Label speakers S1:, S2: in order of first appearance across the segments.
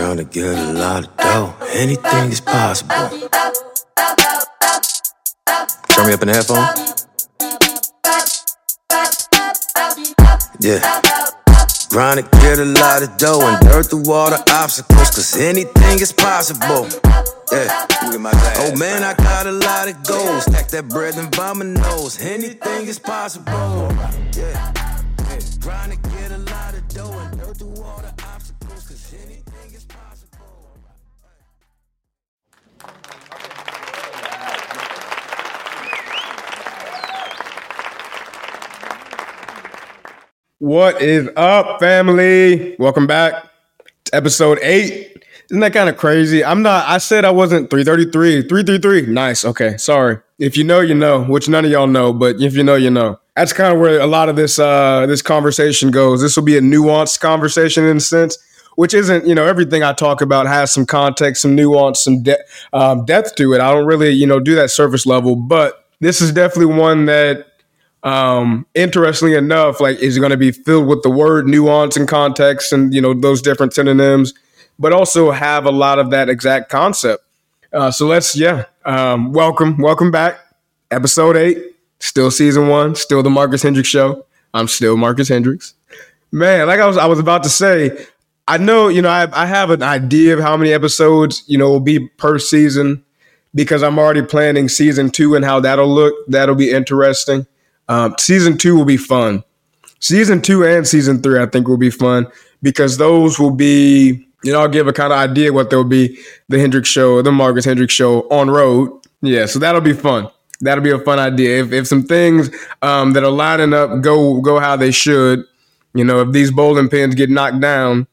S1: Trying to get a lot of dough. Anything is possible. Turn me up in the headphone. Yeah. Grind to get a lot of dough and dirt the obstacles, cause anything is possible. Yeah. Oh man, I got a lot of goals. Stack that bread and vomit nose. Anything is possible. Yeah. Grind
S2: What is up, family? Welcome back to episode eight. Isn't that kind of crazy? I'm not, I said I wasn't 333. 333. Nice. Okay. Sorry. If you know, you know, which none of y'all know, but if you know, you know. That's kind of where a lot of this uh this conversation goes. This will be a nuanced conversation in a sense, which isn't, you know, everything I talk about has some context, some nuance, some de- um, depth to it. I don't really, you know, do that surface level, but this is definitely one that um interestingly enough like is going to be filled with the word nuance and context and you know those different synonyms but also have a lot of that exact concept. Uh so let's yeah um welcome welcome back. Episode 8 still season 1 still the Marcus Hendricks show. I'm still Marcus Hendricks. Man like I was I was about to say I know you know I I have an idea of how many episodes you know will be per season because I'm already planning season 2 and how that'll look. That'll be interesting um, season two will be fun. Season two and season three, I think, will be fun because those will be, you know, I'll give a kind of idea what they'll be the Hendricks show, the Marcus Hendricks show on road. Yeah, so that'll be fun. That'll be a fun idea. If, if some things um, that are lining up go go how they should, you know, if these bowling pins get knocked down,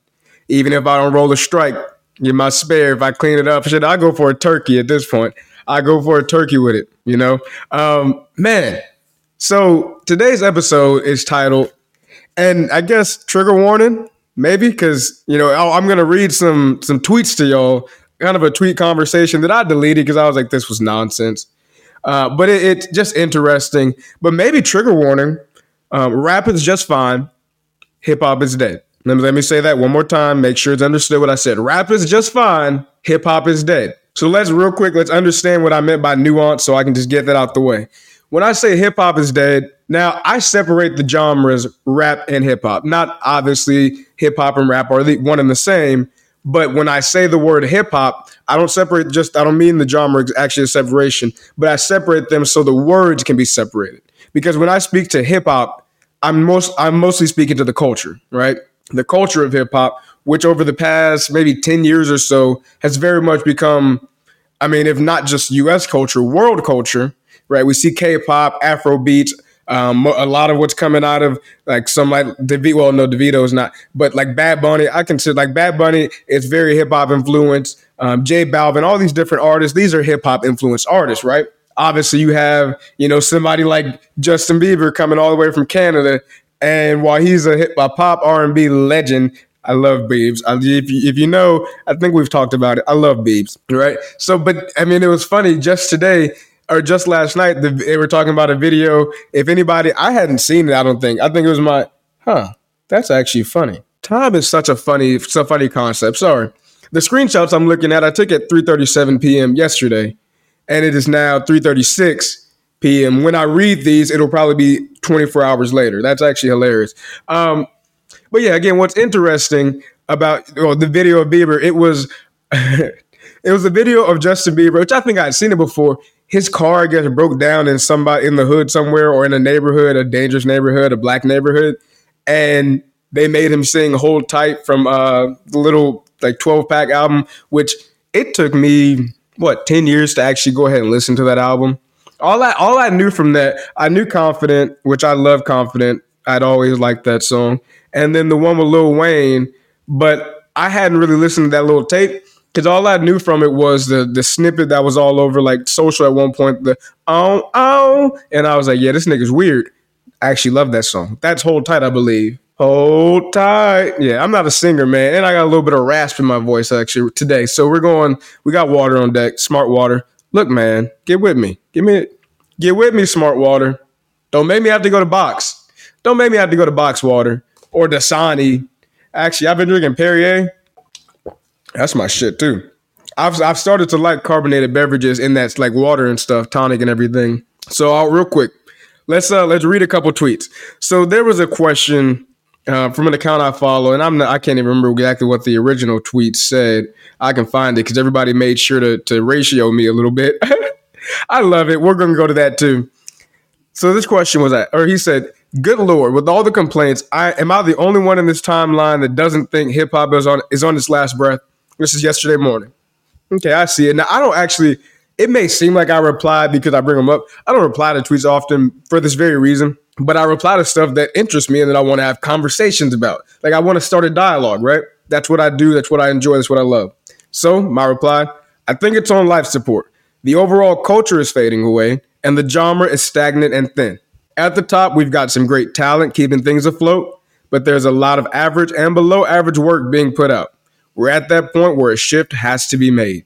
S2: even if I don't roll a strike, you my spare. If I clean it up, shit, I go for a turkey at this point. I go for a turkey with it, you know. Um, man, so today's episode is titled, and I guess trigger warning, maybe because you know I- I'm gonna read some some tweets to y'all, kind of a tweet conversation that I deleted because I was like, this was nonsense. Uh, but it, it's just interesting. But maybe trigger warning. Um, rap is just fine. Hip hop is dead. Let me, let me say that one more time. Make sure it's understood what I said. Rap is just fine. Hip hop is dead. So let's real quick. Let's understand what I meant by nuance, so I can just get that out the way when I say hip hop is dead, now I separate the genres rap and hip hop. Not obviously hip hop and rap are the one and the same, but when I say the word hip hop, I don't separate just I don't mean the genre actually a separation, but I separate them so the words can be separated. Because when I speak to hip hop, I'm most I'm mostly speaking to the culture, right? The culture of hip hop, which over the past maybe 10 years or so has very much become I mean, if not just US culture, world culture, right? We see K-pop, Afro beats, um, a lot of what's coming out of like some like David. Well, no, Davido's not, but like Bad Bunny, I consider like Bad Bunny is very hip hop influenced. Um, J Balvin, all these different artists, these are hip hop influenced artists, right? Obviously, you have you know somebody like Justin Bieber coming all the way from Canada, and while he's a hip hop pop R and B legend, I love Biebs. If, you, if you know, I think we've talked about it. I love Biebs, right? So, but I mean, it was funny just today or just last night. The, they were talking about a video. If anybody, I hadn't seen it. I don't think. I think it was my. Huh. That's actually funny. Time is such a funny, so funny concept. Sorry. The screenshots I'm looking at, I took at 3:37 p.m. yesterday, and it is now 3:36 p.m. When I read these, it'll probably be 24 hours later. That's actually hilarious. Um, but yeah, again, what's interesting about well, the video of Bieber, it was it was a video of Justin Bieber, which I think I'd seen it before. His car I guess broke down in somebody in the hood somewhere or in a neighborhood, a dangerous neighborhood, a black neighborhood, and they made him sing "Hold Tight" from uh, the little like 12 pack album, which it took me what 10 years to actually go ahead and listen to that album. All I all I knew from that, I knew Confident, which I love Confident. I'd always liked that song. And then the one with Lil Wayne, but I hadn't really listened to that little tape because all I knew from it was the the snippet that was all over like social at one point, the oh oh, and I was like, yeah, this nigga's weird. I actually love that song. That's Hold Tight, I believe. Hold tight. Yeah, I'm not a singer, man. And I got a little bit of rasp in my voice actually today. So we're going, we got water on deck, smart water. Look, man, get with me. Give me get with me, smart water. Don't make me have to go to box. Don't make me have to go to box water or Dasani. Actually, I've been drinking Perrier. That's my shit too. I've I've started to like carbonated beverages in that's like water and stuff, tonic and everything. So I'll, real quick, let's uh let's read a couple tweets. So there was a question uh, from an account I follow, and I'm not, I can't even remember exactly what the original tweet said. I can find it because everybody made sure to to ratio me a little bit. I love it. We're gonna go to that too. So this question was that, or he said, "Good Lord, with all the complaints, I am I the only one in this timeline that doesn't think hip hop is on is on its last breath?" This is yesterday morning. Okay, I see it now. I don't actually. It may seem like I reply because I bring them up. I don't reply to tweets often for this very reason, but I reply to stuff that interests me and that I want to have conversations about. Like I want to start a dialogue, right? That's what I do. That's what I enjoy. That's what I love. So my reply: I think it's on life support. The overall culture is fading away, and the genre is stagnant and thin. At the top, we've got some great talent keeping things afloat, but there's a lot of average and below average work being put out. We're at that point where a shift has to be made.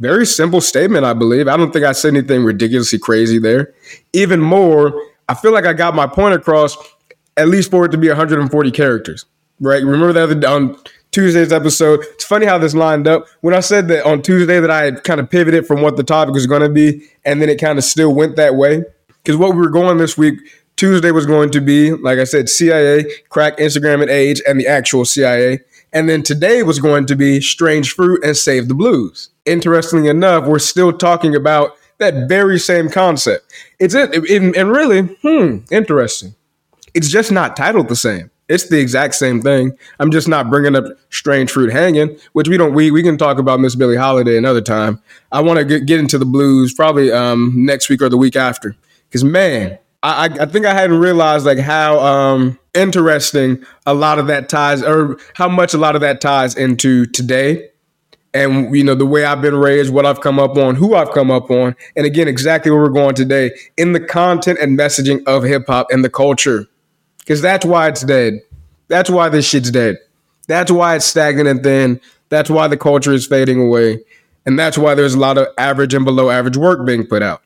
S2: Very simple statement, I believe. I don't think I said anything ridiculously crazy there. Even more, I feel like I got my point across, at least for it to be 140 characters, right? Remember that on Tuesday's episode. It's funny how this lined up. When I said that on Tuesday that I had kind of pivoted from what the topic was going to be, and then it kind of still went that way. Because what we were going this week, Tuesday was going to be, like I said, CIA, crack Instagram and age, and the actual CIA. And then today was going to be Strange Fruit and Save the Blues. Interestingly enough, we're still talking about that very same concept. It's it, it and really, hmm, interesting. It's just not titled the same. It's the exact same thing. I'm just not bringing up strange fruit hanging, which we don't. We we can talk about Miss Billie Holiday another time. I want to get, get into the blues probably um, next week or the week after. Because man, I, I think I hadn't realized like how um, interesting a lot of that ties, or how much a lot of that ties into today and you know the way I've been raised, what I've come up on, who I've come up on, and again, exactly where we're going today in the content and messaging of hip hop and the culture because that's why it's dead. That's why this shit's dead. That's why it's stagnant and thin. That's why the culture is fading away. And that's why there's a lot of average and below average work being put out.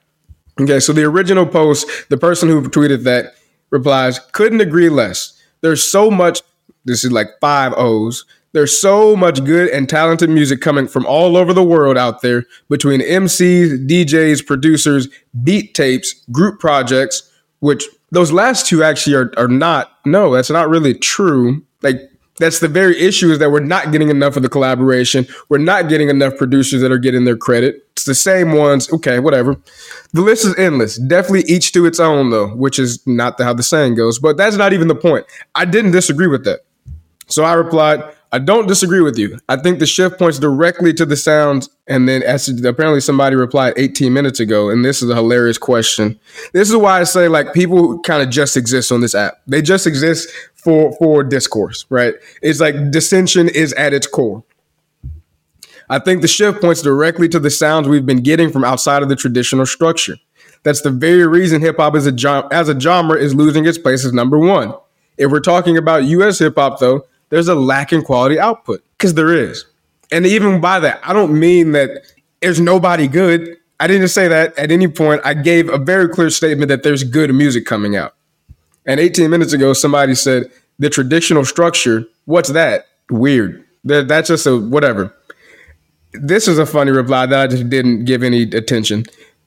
S2: Okay, so the original post, the person who tweeted that replies, couldn't agree less. There's so much, this is like five O's. There's so much good and talented music coming from all over the world out there between MCs, DJs, producers, beat tapes, group projects, which those last two actually are, are not no that's not really true like that's the very issue is that we're not getting enough of the collaboration we're not getting enough producers that are getting their credit the same ones okay whatever the list is endless definitely each to its own though which is not how the saying goes but that's not even the point i didn't disagree with that so i replied I don't disagree with you. I think the shift points directly to the sounds. And then as apparently somebody replied 18 minutes ago, and this is a hilarious question. This is why I say like people kind of just exist on this app. They just exist for for discourse, right? It's like dissension is at its core. I think the shift points directly to the sounds we've been getting from outside of the traditional structure. That's the very reason hip hop as a genre is losing its place as number one. If we're talking about U.S. hip hop, though, there's a lack in quality output because there is. And even by that, I don't mean that there's nobody good. I didn't say that at any point. I gave a very clear statement that there's good music coming out. And 18 minutes ago, somebody said the traditional structure. What's that? Weird. That, that's just a whatever. This is a funny reply that I just didn't give any attention.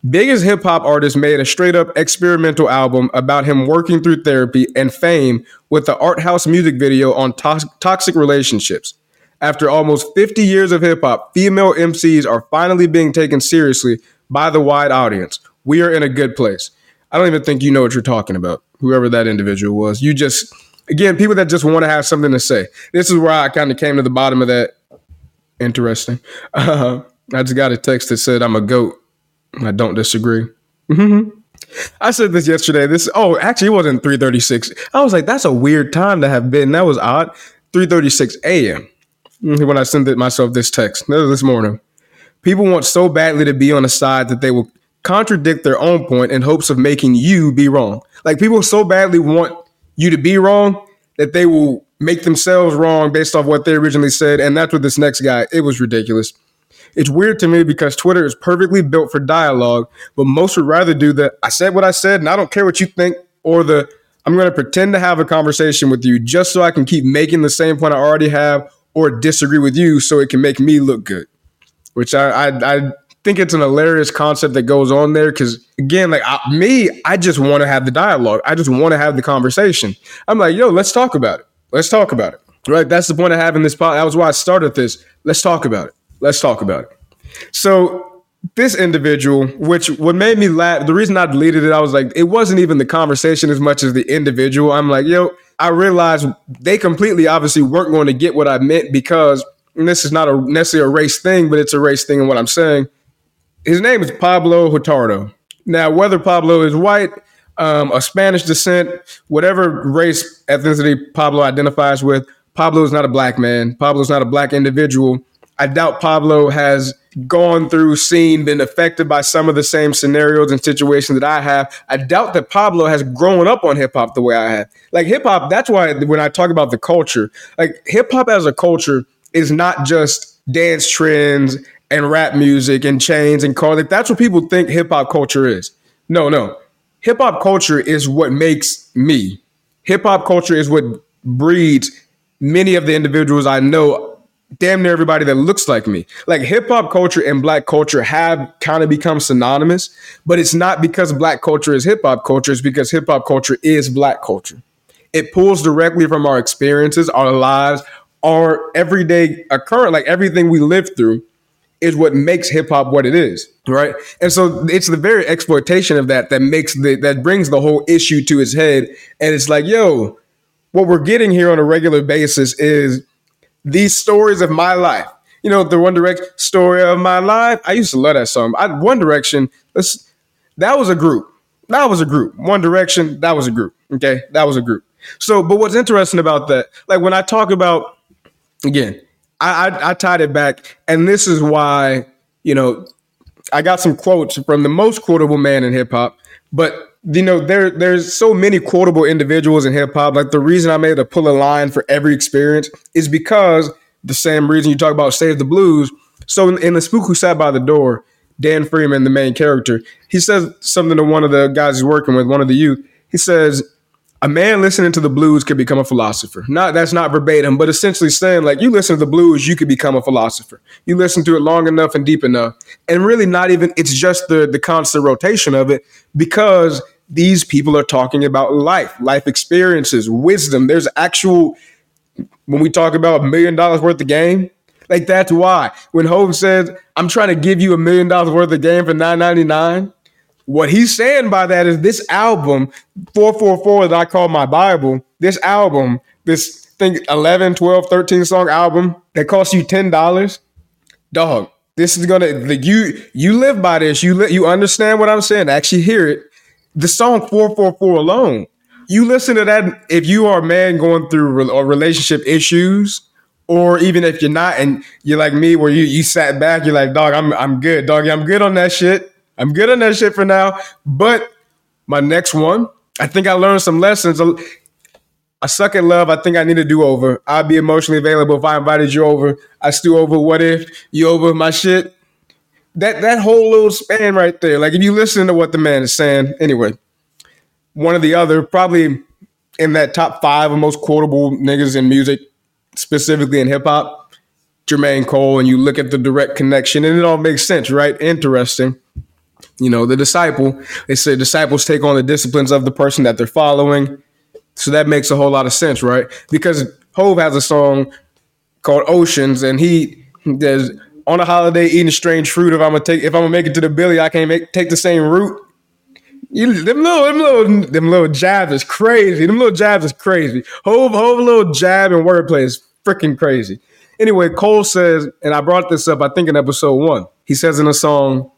S2: Biggest hip hop artist made a straight up experimental album about him working through therapy and fame with the art house music video on to- toxic relationships. After almost 50 years of hip hop, female MCs are finally being taken seriously by the wide audience. We are in a good place. I don't even think you know what you're talking about, whoever that individual was. You just, again, people that just want to have something to say. This is where I kind of came to the bottom of that. Interesting. Uh, I just got a text that said, I'm a goat. I don't disagree. Mm-hmm. I said this yesterday. This oh, actually, it wasn't three thirty six. I was like, that's a weird time to have been. That was odd. Three thirty six a.m. Mm-hmm, when I sent it myself this text this morning. People want so badly to be on a side that they will contradict their own point in hopes of making you be wrong. Like people so badly want you to be wrong that they will make themselves wrong based off what they originally said. And that's what this next guy. It was ridiculous. It's weird to me because Twitter is perfectly built for dialogue, but most would rather do the I said what I said and I don't care what you think or the I'm going to pretend to have a conversation with you just so I can keep making the same point I already have or disagree with you so it can make me look good. Which I I, I think it's an hilarious concept that goes on there because again, like I, me, I just want to have the dialogue. I just want to have the conversation. I'm like, yo, let's talk about it. Let's talk about it. Right? That's the point of having this pod. That was why I started this. Let's talk about it. Let's talk about it. So this individual, which what made me laugh, the reason I deleted it, I was like, it wasn't even the conversation as much as the individual. I'm like, yo, I realized they completely obviously weren't going to get what I meant because this is not a necessarily a race thing, but it's a race thing in what I'm saying. His name is Pablo Hurtado. Now, whether Pablo is white, um, a Spanish descent, whatever race ethnicity Pablo identifies with, Pablo is not a black man. Pablo is not a black individual. I doubt Pablo has gone through, seen, been affected by some of the same scenarios and situations that I have. I doubt that Pablo has grown up on hip hop the way I have. Like hip hop, that's why when I talk about the culture, like hip hop as a culture is not just dance trends and rap music and chains and cars. Like that's what people think hip hop culture is. No, no. Hip hop culture is what makes me. Hip hop culture is what breeds many of the individuals I know damn near everybody that looks like me. Like hip hop culture and black culture have kind of become synonymous, but it's not because black culture is hip hop culture, it's because hip hop culture is black culture. It pulls directly from our experiences, our lives, our everyday occurrence, like everything we live through is what makes hip hop what it is, right? And so it's the very exploitation of that that makes the that brings the whole issue to its head. And it's like, yo, what we're getting here on a regular basis is these stories of my life. You know, the One Direction story of my life. I used to love that song. I, One Direction, that was a group. That was a group. One Direction, that was a group. Okay, that was a group. So, but what's interesting about that, like when I talk about, again, I, I, I tied it back, and this is why you know I got some quotes from the most quotable man in hip hop, but you know, there there's so many quotable individuals in hip hop. Like the reason I made to pull a line for every experience is because the same reason you talk about Save the Blues. So in, in the Spook Who Sat by the Door, Dan Freeman, the main character, he says something to one of the guys he's working with, one of the youth. He says, a man listening to the blues could become a philosopher. Not that's not verbatim, but essentially saying like you listen to the blues, you could become a philosopher. You listen to it long enough and deep enough, and really not even. It's just the the constant rotation of it because these people are talking about life, life experiences, wisdom. There's actual when we talk about a million dollars worth of game. Like that's why when Hov says, "I'm trying to give you a million dollars worth of game for 9.99." What he's saying by that is this album, 444 that I call my Bible, this album, this thing 11, 12, 13 song album that costs you $10, dog, this is gonna like you you live by this. You li- you understand what I'm saying. Actually hear it. The song 444 alone. You listen to that if you are a man going through re- or relationship issues, or even if you're not and you're like me where you you sat back, you're like, dog, I'm I'm good, dog, I'm good on that shit. I'm good on that shit for now. But my next one, I think I learned some lessons. I suck at love. I think I need to do over. I'll be emotionally available if I invited you over. I stew over. What if you over my shit? That that whole little span right there. Like if you listen to what the man is saying, anyway, one or the other, probably in that top five of most quotable niggas in music, specifically in hip hop, Jermaine Cole, and you look at the direct connection, and it all makes sense, right? Interesting you know, the disciple, they say disciples take on the disciplines of the person that they're following. So that makes a whole lot of sense, right? Because Hov has a song called Oceans, and he does on a holiday eating strange fruit. If I'm gonna take, if I'm gonna make it to the Billie, I can't make take the same route. You, them little, them little, them little jabs is crazy. Them little jabs is crazy. Hove, Hov, little jab and wordplay is freaking crazy. Anyway, Cole says, and I brought this up, I think in episode one. He says in a song,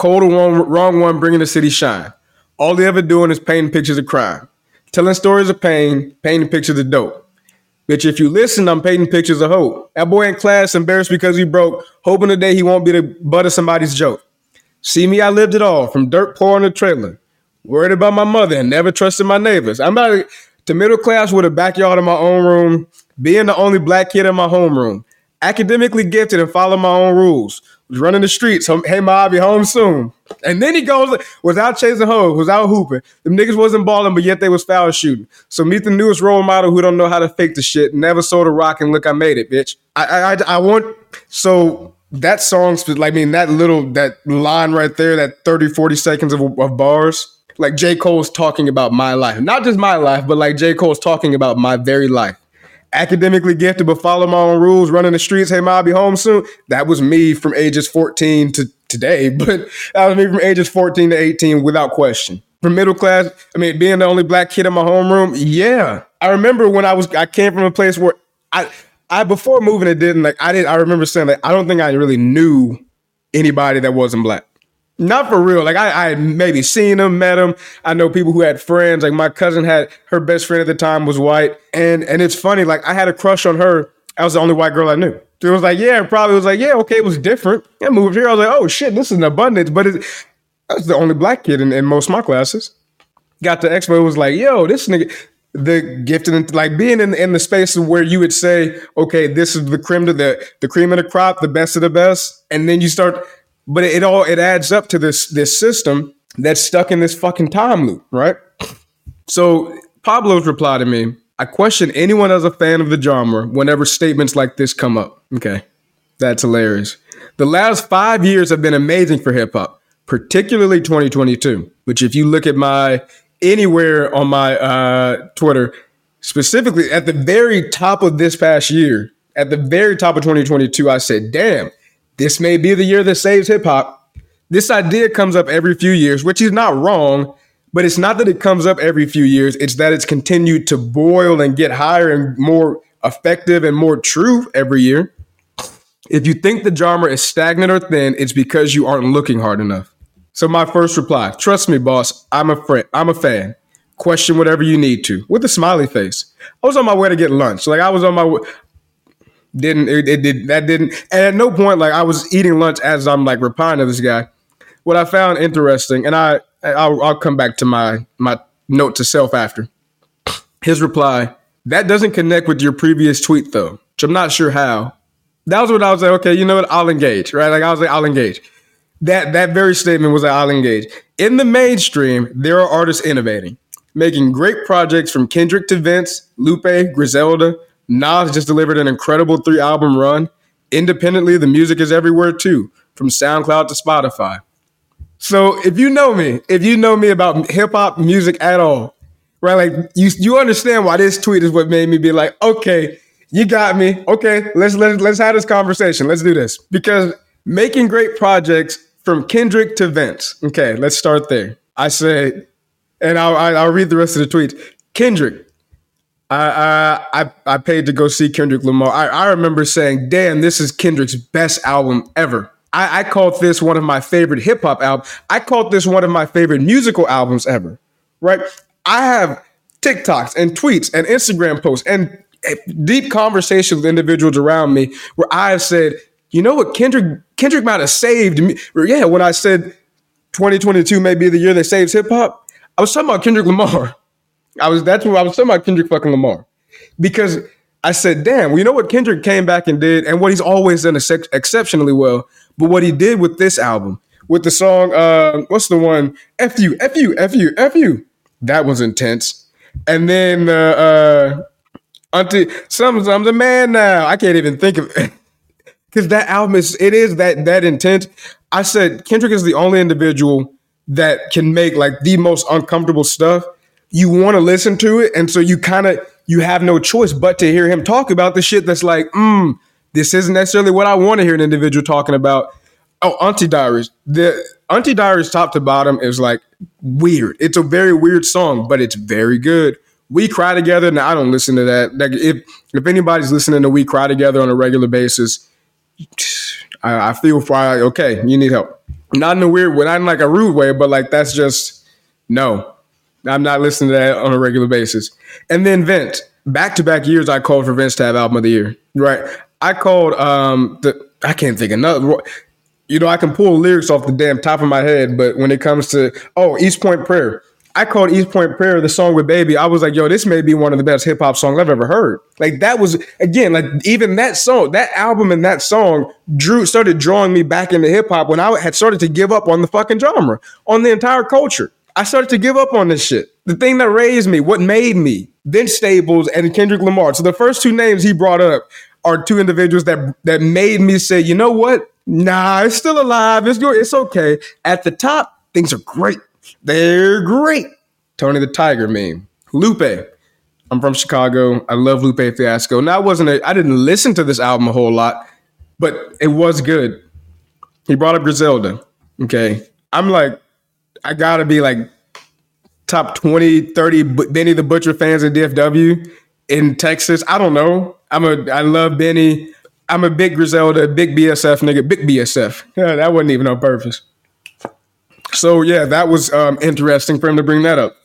S2: The one, wrong one, bringing the city shine. All they ever doing is painting pictures of crime, telling stories of pain, painting pictures of dope. Bitch, if you listen, I'm painting pictures of hope. That boy in class embarrassed because he broke, hoping today he won't be the butt of somebody's joke. See me, I lived it all, from dirt poor in a trailer. Worried about my mother and never trusted my neighbors. I'm about to middle class with a backyard in my own room, being the only black kid in my homeroom. Academically gifted and follow my own rules. Running the streets. Hey, ma, be home soon. And then he goes, without chasing hoes, without out hooping. The niggas wasn't balling, but yet they was foul shooting. So meet the newest role model who don't know how to fake the shit. Never sold a rock and look, I made it, bitch. I I, I, I want so that song, like I mean, that little that line right there, that 30, 40 seconds of, of bars. Like J. Cole's talking about my life. Not just my life, but like J. Cole's talking about my very life academically gifted but follow my own rules, running the streets. Hey, ma, I'll be home soon. That was me from ages 14 to today, but that was me from ages 14 to 18 without question. From middle class, I mean, being the only black kid in my homeroom, yeah. I remember when I was, I came from a place where I, I before moving, it didn't like I didn't. I remember saying like I don't think I really knew anybody that wasn't black. Not for real. Like I, I maybe seen them, met them. I know people who had friends. Like my cousin had her best friend at the time was white, and and it's funny. Like I had a crush on her. I was the only white girl I knew. So it was like, yeah, probably was like, yeah, okay, it was different. I moved here. I was like, oh shit, this is an abundance. But it, I was the only black kid in, in most my classes. Got to expo, it was like, yo, this nigga, the gifted, and like being in in the space where you would say, okay, this is the cream of the the cream of the crop, the best of the best, and then you start but it all it adds up to this this system that's stuck in this fucking time loop, right? So Pablo's reply to me, I question anyone as a fan of the genre whenever statements like this come up. Okay. That's hilarious. The last five years have been amazing for hip hop, particularly 2022. Which, if you look at my anywhere on my uh, Twitter, specifically at the very top of this past year, at the very top of 2022, I said, damn, this may be the year that saves hip hop. This idea comes up every few years, which is not wrong, but it's not that it comes up every few years. It's that it's continued to boil and get higher and more effective and more true every year. If you think the genre is stagnant or thin, it's because you aren't looking hard enough. So my first reply, trust me, boss, I'm a friend. I'm a fan. Question whatever you need to with a smiley face. I was on my way to get lunch. Like I was on my way, didn't it, it, did that didn't and at no point like I was eating lunch as I'm like replying to this guy. What I found interesting, and I I'll, I'll come back to my my note to self after. His reply that doesn't connect with your previous tweet though, which I'm not sure how. That was what I was like. Okay, you know what? I'll engage. Right? Like I was like, I'll engage. That that very statement was like, I'll engage. In the mainstream, there are artists innovating, making great projects from Kendrick to Vince, Lupe, Griselda, Nas just delivered an incredible three album run. Independently, the music is everywhere too, from SoundCloud to Spotify. So if you know me, if you know me about hip hop music at all, right? Like you, you understand why this tweet is what made me be like, okay, you got me. Okay, let's let's let's have this conversation. Let's do this because making great projects from Kendrick to Vince. Okay, let's start there. I said, and I'll I'll read the rest of the tweet. Kendrick, I, I I paid to go see Kendrick Lamar. I, I remember saying, "Damn, this is Kendrick's best album ever." I, I called this one of my favorite hip hop albums. I called this one of my favorite musical albums ever. Right? I have TikToks and tweets and Instagram posts and eh, deep conversations with individuals around me where I have said, "You know what, Kendrick Kendrick might have saved me." Yeah, when I said 2022 may be the year that saves hip hop, I was talking about Kendrick Lamar. I was that's what I was talking about Kendrick fucking Lamar because I said, damn, well, you know what Kendrick came back and did, and what he's always done ex- exceptionally well. But what he did with this album, with the song, uh, what's the one? F you, F you, F you, F you. That was intense. And then uh, uh Auntie, some I'm the man now. I can't even think of it. Because that album is it is that that intense. I said Kendrick is the only individual that can make like the most uncomfortable stuff you want to listen to it, and so you kind of you have no choice but to hear him talk about the shit that's like, mm, this isn't necessarily what I want to hear an individual talking about. Oh, Auntie Diaries. The Auntie Diaries top to bottom is like weird. It's a very weird song, but it's very good. We cry together. Now I don't listen to that. Like if if anybody's listening to We Cry Together on a regular basis, I, I feel for okay, you need help. Not in a weird way, not in like a rude way, but like that's just no. I'm not listening to that on a regular basis. And then Vince, back to back years, I called for Vince to have album of the year. Right. I called um the I can't think of another. You know, I can pull lyrics off the damn top of my head, but when it comes to oh East Point Prayer, I called East Point Prayer the song with Baby. I was like, yo, this may be one of the best hip hop songs I've ever heard. Like that was again, like even that song, that album and that song drew started drawing me back into hip hop when I had started to give up on the fucking genre, on the entire culture. I started to give up on this shit. The thing that raised me, what made me, Vince Staples and Kendrick Lamar. So the first two names he brought up are two individuals that that made me say, you know what? Nah, it's still alive. It's good. It's okay. At the top, things are great. They're great. Tony the Tiger meme. Lupe. I'm from Chicago. I love Lupe Fiasco. Now I wasn't a, I didn't listen to this album a whole lot, but it was good. He brought up Griselda. Okay. I'm like, I gotta be like top 20, 30 Benny the Butcher fans in DFW in Texas. I don't know. I'm a I love Benny. I'm a big Griselda, big BSF nigga, big BSF. Yeah, that wasn't even on purpose. So yeah, that was um, interesting for him to bring that up.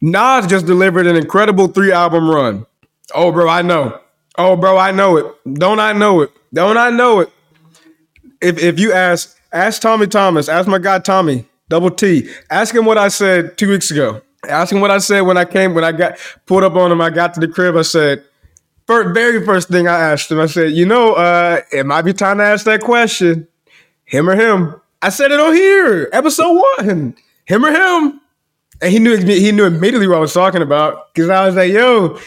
S2: Nas just delivered an incredible three album run. Oh, bro, I know. Oh, bro, I know it. Don't I know it? Don't I know it? If if you ask ask Tommy Thomas, ask my guy Tommy Double T, ask him what I said two weeks ago. Ask him what I said when I came when I got pulled up on him. I got to the crib. I said first, very first thing I asked him, I said, you know, uh, it might be time to ask that question. Him or him? I said it on here, episode one. Him or him? And he knew he knew immediately what I was talking about because I was like, yo,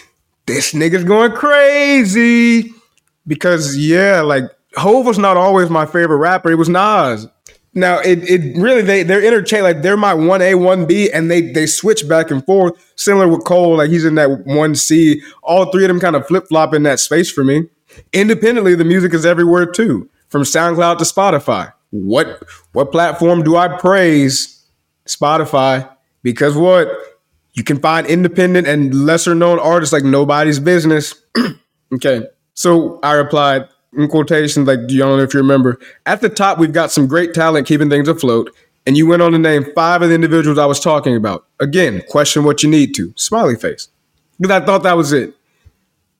S2: this nigga's going crazy. Because yeah, like Hov was not always my favorite rapper. It was Nas. Now it, it really they they're interchange like they're my one A one B and they they switch back and forth similar with Cole like he's in that one C. All three of them kind of flip flop in that space for me. Independently the music is everywhere too from SoundCloud to Spotify. What what platform do I praise Spotify? Because what? You can find independent and lesser known artists like nobody's business. Okay so I replied in quotations, like you don't know if you remember. At the top, we've got some great talent keeping things afloat. And you went on to name five of the individuals I was talking about. Again, question what you need to. Smiley face. Because I thought that was it.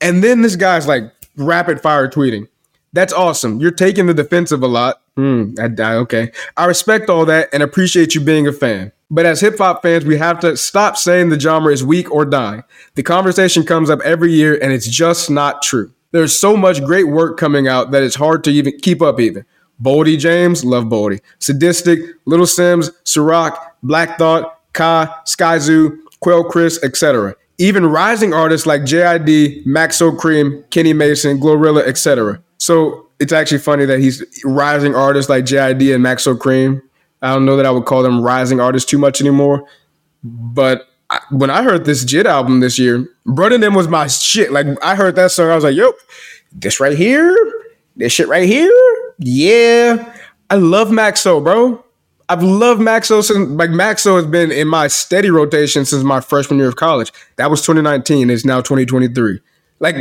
S2: And then this guy's like rapid fire tweeting. That's awesome. You're taking the defensive a lot. Hmm, I, I, okay. I respect all that and appreciate you being a fan. But as hip hop fans, we have to stop saying the genre is weak or dying. The conversation comes up every year and it's just not true. There's so much great work coming out that it's hard to even keep up even. Boldy James, love Boldy. Sadistic, Little Simz, Sa-Roc, Black Thought, Ka, Skyzoo, Quelle Chris, etc. Even rising artists like JID, Maxo Kream, Kenny Mason, Glorilla, etc. So it's actually funny that he's rising artists like JID and Maxo Kream. I don't know that I would call them rising artists too much anymore, but I, when I heard this JID album this year, Bruddanem was my shit. Like I heard that song, I was like, yo, this right here, this shit right here, yeah. I love Maxo, bro. I've loved Maxo since like Maxo has been in my steady rotation since my freshman year of college. That was 2019. It's now 2023. Like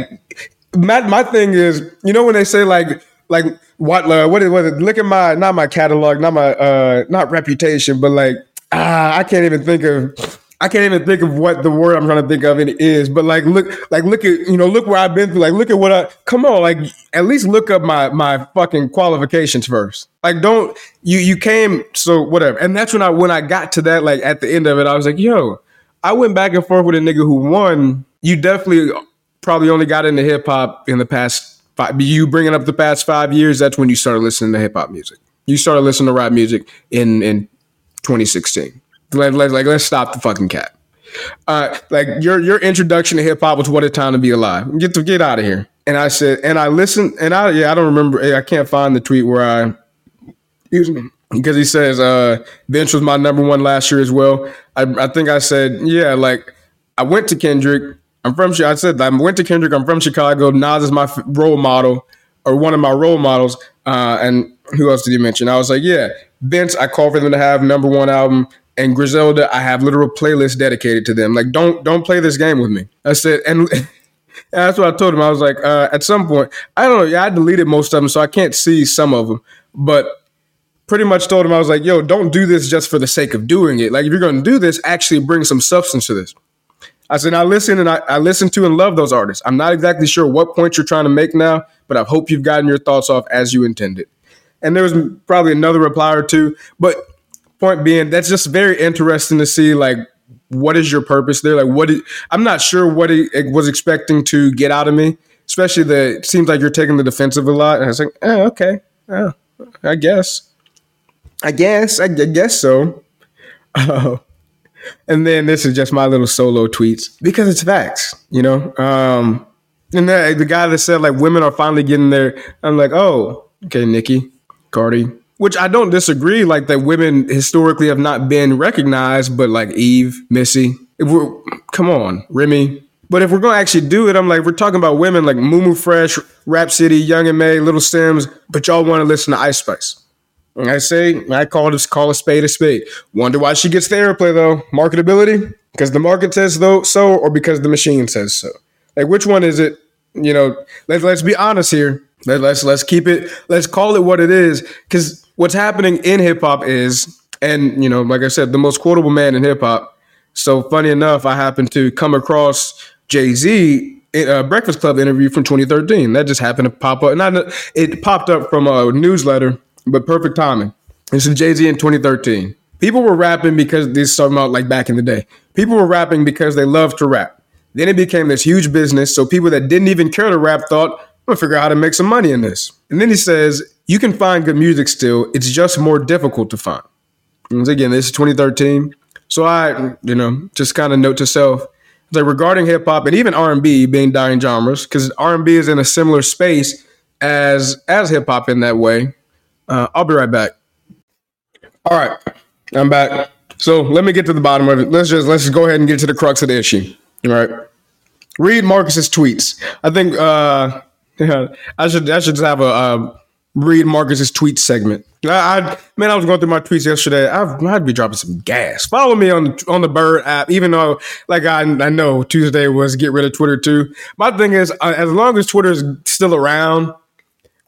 S2: my my thing is, you know when they say like like what uh, what is what is, look at my not my catalog, not my uh not reputation, but like ah I can't even think of I can't even think of what the word I'm trying to think of it is, but like look, like look at you know, look where I've been through. Like look at what I come on, like at least look up my my fucking qualifications first. Like don't you you came so whatever, and that's when I when I got to that like at the end of it, I was like, yo, I went back and forth with a nigga who won. You definitely probably only got into hip hop in the past five. You bringing up the past five years, that's when you started listening to hip hop music. You started listening to rap music in in 2016. Let, let, like let's stop the fucking cat. Uh, like your your introduction to hip hop was what a time to be alive. Get to get out of here. And I said, and I listened, and I yeah, I don't remember. I can't find the tweet where I excuse me because he says uh, Vince was my number one last year as well. I, I think I said yeah, like I went to Kendrick. I'm from. I said I went to Kendrick. I'm from Chicago. Nas is my role model or one of my role models. Uh, and who else did you mention? I was like, yeah, Vince. I called for them to have number one album and Griselda, I have literal playlists dedicated to them. Like, don't don't play this game with me. I said, and that's what I told him. I was like, uh, at some point, I don't know. Yeah, I deleted most of them, so I can't see some of them. But pretty much told him I was like, yo, don't do this just for the sake of doing it. Like, if you're going to do this, actually bring some substance to this. I said, I listen and I, I listen to and love those artists. I'm not exactly sure what point you're trying to make now, but I hope you've gotten your thoughts off as you intended. And there was probably another reply or two, but point being, that's just very interesting to see like what is your purpose there? Like, what? Is, I'm not sure what it, it was expecting to get out of me. Especially the seems like you're taking the defensive a lot. And I was like, oh, okay, oh, I guess, I guess, I, I guess so. Uh, and then this is just my little solo tweets because it's facts, you know. Um, and the, the guy that said like women are finally getting there, I'm like, oh, okay, Nikki, Cardi, which I don't disagree. Like that women historically have not been recognized, but like Eve, Missy, if we're come on, Remy. But if we're gonna actually do it, I'm like, we're talking about women like Mumu Fresh, Rapsody, Young M.A, Little Simz, but y'all want to listen to Ice Spice. And I say, I call this call a spade a spade. Wonder why she gets the airplay though? Marketability? Because the market says though so, or because the machine says so? Like which one is it? You know, let's let's be honest here. Let, let's let's keep it. Let's call it what it is. Because what's happening in hip hop is, and you know, like I said, the most quotable man in hip hop. So funny enough, I happened to come across Jay Z a Breakfast Club interview from 2013. That just happened to pop up. Not it popped up from a newsletter, but perfect timing. This is Jay Z in 2013. People were rapping because this is talking about like back in the day. People were rapping because they loved to rap. Then it became this huge business. So people that didn't even care to rap thought, I'm gonna figure out how to make some money in this. And then he says, you can find good music still. It's just more difficult to find. And again, this is 2013. So I, you know, just kind of note to self, like regarding hip hop and even R and B being dying genres, because R and B is in a similar space as as hip hop in that way. Uh, I'll be right back. All right, I'm back. So let me get to the bottom of it. Let's just let's just go ahead and get to the crux of the issue. All right. Read Marcus's tweets. I think uh, I should I should just have a uh, read Marcus's tweet segment. I, I, man, I was going through my tweets yesterday. I've, I'd be dropping some gas. Follow me on on the Bird app, even though like I I know Tuesday was get rid of Twitter too. My thing is, uh, as long as Twitter's still around,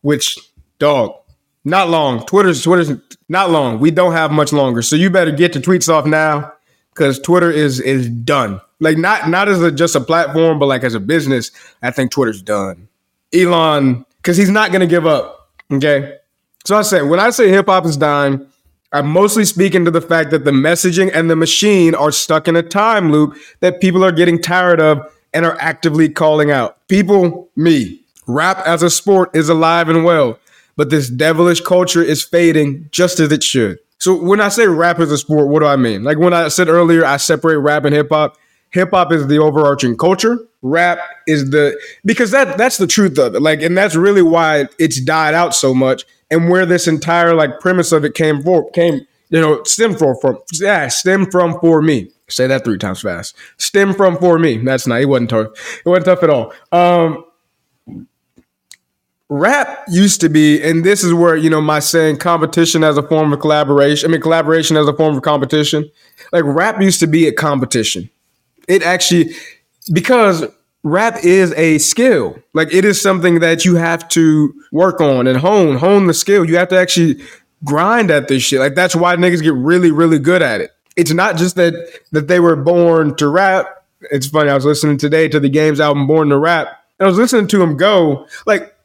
S2: which dog, not long. Twitter's Twitter's not long. We don't have much longer, so you better get your tweets off now because Twitter is is done. Like not not as a, just a platform, but like as a business, I think Twitter's done. Elon, because he's not going to give up. Okay, so I say when I say hip hop is dying, I'm mostly speaking to the fact that the messaging and the machine are stuck in a time loop that people are getting tired of and are actively calling out. People, me, rap as a sport is alive and well, but this devilish culture is fading just as it should. So when I say rap as a sport, what do I mean? Like when I said earlier, I separate rap and hip hop. Hip hop is the overarching culture. Rap is the because that that's the truth of it. Like, and that's really why it's died out so much, and where this entire like premise of it came for came you know stem from from yeah stem from for me. Say that three times fast. Stem from for me. That's not. It wasn't tough. It wasn't tough at all. Um, rap used to be, and this is where you know my saying competition as a form of collaboration. I mean collaboration as a form of competition. Like rap used to be a competition it actually because rap is a skill. Like it is something that you have to work on and hone, hone the skill. You have to actually grind at this shit. Like that's why niggas get really, really good at it. It's not just that that they were born to rap. It's funny. I was listening today to the Games album "Born to Rap," and I was listening to him go like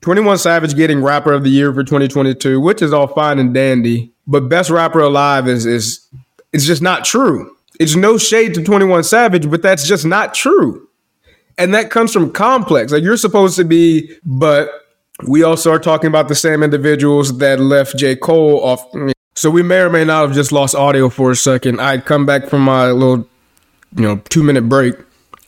S2: 21 Savage getting Rapper of the Year for 2022, which is all fine and dandy. But best rapper alive is is it's just not true. It's no shade to 21 Savage, but that's just not true. And that comes from complex. Like you're supposed to be, but we also are talking about the same individuals that left J. Cole off. So we may or may not have just lost audio for a second. I'd come back from my little, you know, two minute break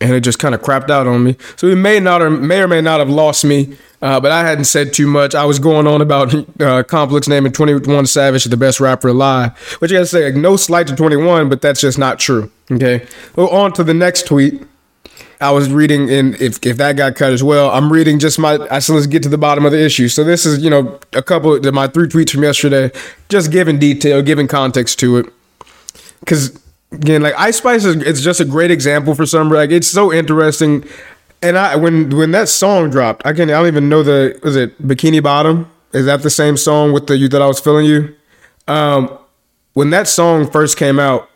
S2: and it just kind of crapped out on me. So we may not or may or may not have lost me, uh, but I hadn't said too much. I was going on about uh, Complex naming 21 Savage the best rapper alive, which I gotta say, like, no slight to 21, but that's just not true. Okay. Well, on to the next tweet. I was reading, and if, if that got cut as well, I'm reading just my. I said, let's get to the bottom of the issue. So this is, you know, a couple of my three tweets from yesterday, just giving detail, giving context to it, because again, like Ice Spice is it's just a great example for some. Like it's so interesting. And I when when that song dropped, I can't. I don't even know the was it Bikini Bottom? Is that the same song with the you that I was feeling you? Um, when that song first came out,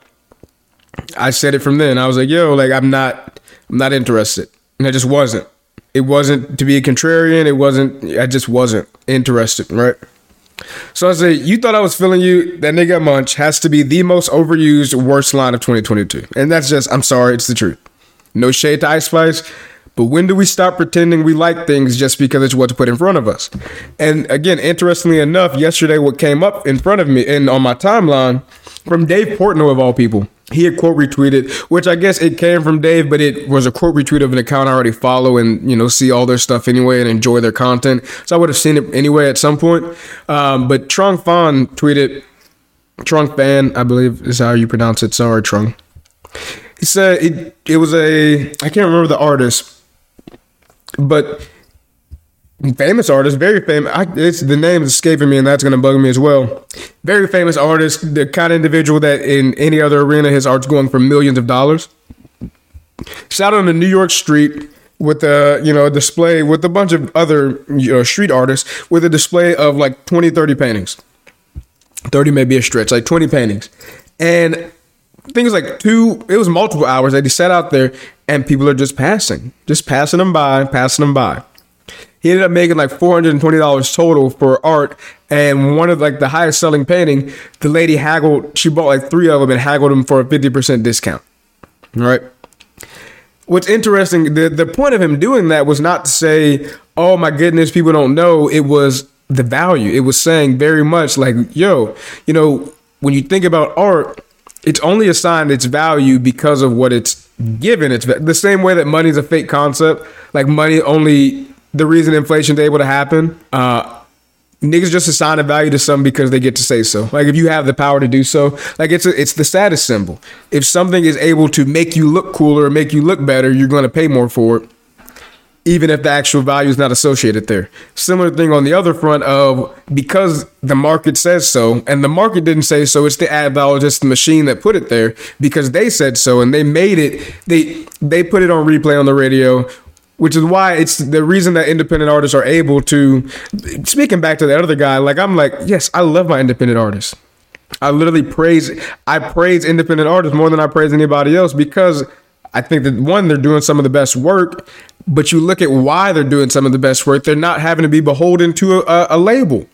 S2: I said it from then. I was like, yo, like I'm not I'm not interested. And I just wasn't. It wasn't to be a contrarian, it wasn't I just wasn't interested, right? So I say, you thought I was feeling you. That nigga Munch has to be the most overused, worst line of 2022. And that's just, I'm sorry, it's the truth. No shade to Ice Spice, but when do we stop pretending we like things just because it's what's put in front of us? And again, interestingly enough, yesterday what came up in front of me and on my timeline from Dave Portnoy of all people. He had quote retweeted, which I guess it came from Dave, but it was a quote retweet of an account I already follow and you know see all their stuff anyway and enjoy their content. So I would have seen it anyway at some point. Um, but Trung Phan tweeted, Trung Phan, I believe is how you pronounce it. Sorry, Trung. He said it. It was a I can't remember the artist, but famous artist, very famous. I, it's the name is escaping me, and that's going to bug me as well. Very famous artist, the kind of individual that in any other arena, his art's going for millions of dollars. Shot on a New York street with a you know a display with a bunch of other you know, street artists with a display of like 20 30 paintings 30 may be a stretch like 20 paintings and things like two it was multiple hours that he sat out there and people are just passing just passing them by passing them by he ended up making like $420 total for art. And one of like the highest selling painting, the lady haggled, she bought like three of them and haggled them for a 50% discount. All right. What's interesting, the, the point of him doing that was not to say, oh my goodness, people don't know. It was the value. It was saying very much like, yo, you know, when you think about art, it's only assigned its value because of what it's given. It's the same way that money is a fake concept. Like money only the reason inflation's able to happen. Uh, niggas just assign a value to something because they get to say so. Like if you have the power to do so, like it's a, it's the status symbol. If something is able to make you look cooler or make you look better, you're going to pay more for it, even if the actual value is not associated there. Similar thing on the other front of because the market says so, and the market didn't say so. It's the adologist, the machine that put it there because they said so, and they made it. They they put it on replay on the radio which is why it's the reason that independent artists are able to speaking back to the other guy like i'm like yes i love my independent artists. I literally praise i praise independent artists more than i praise anybody else because i think that one they're doing some of the best work but you look at why they're doing some of the best work they're not having to be beholden to a, a label.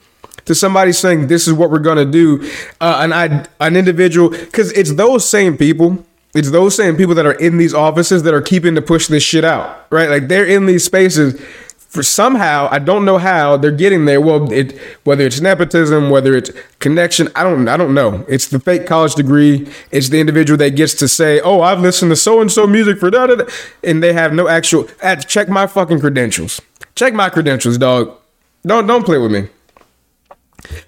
S2: To somebody saying this is what we're to do uh, and i an individual because it's those same people it's those same people that are in these offices that are keeping to push this shit out, right? Like they're in these spaces for somehow I don't know how they're getting there. Well, it whether it's nepotism, whether it's connection, I don't I don't know. It's the fake college degree. It's the individual that gets to say, "Oh, I've listened to so and so music for da da,", and they have no actual. Check my fucking credentials. Check my credentials, dog. Don't don't play with me.